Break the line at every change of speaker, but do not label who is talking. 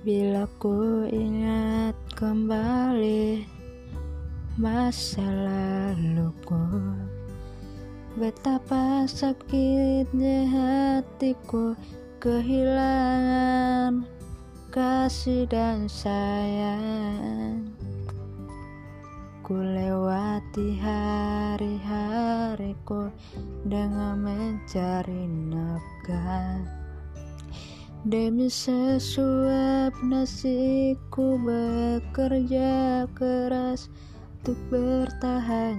Bila ku ingat kembali masa laluku Betapa sakitnya hatiku kehilangan kasih dan sayang. Ku lewati hari-hariku dengan mencari nafkah Demi sesuap nasiku bekerja keras untuk bertahan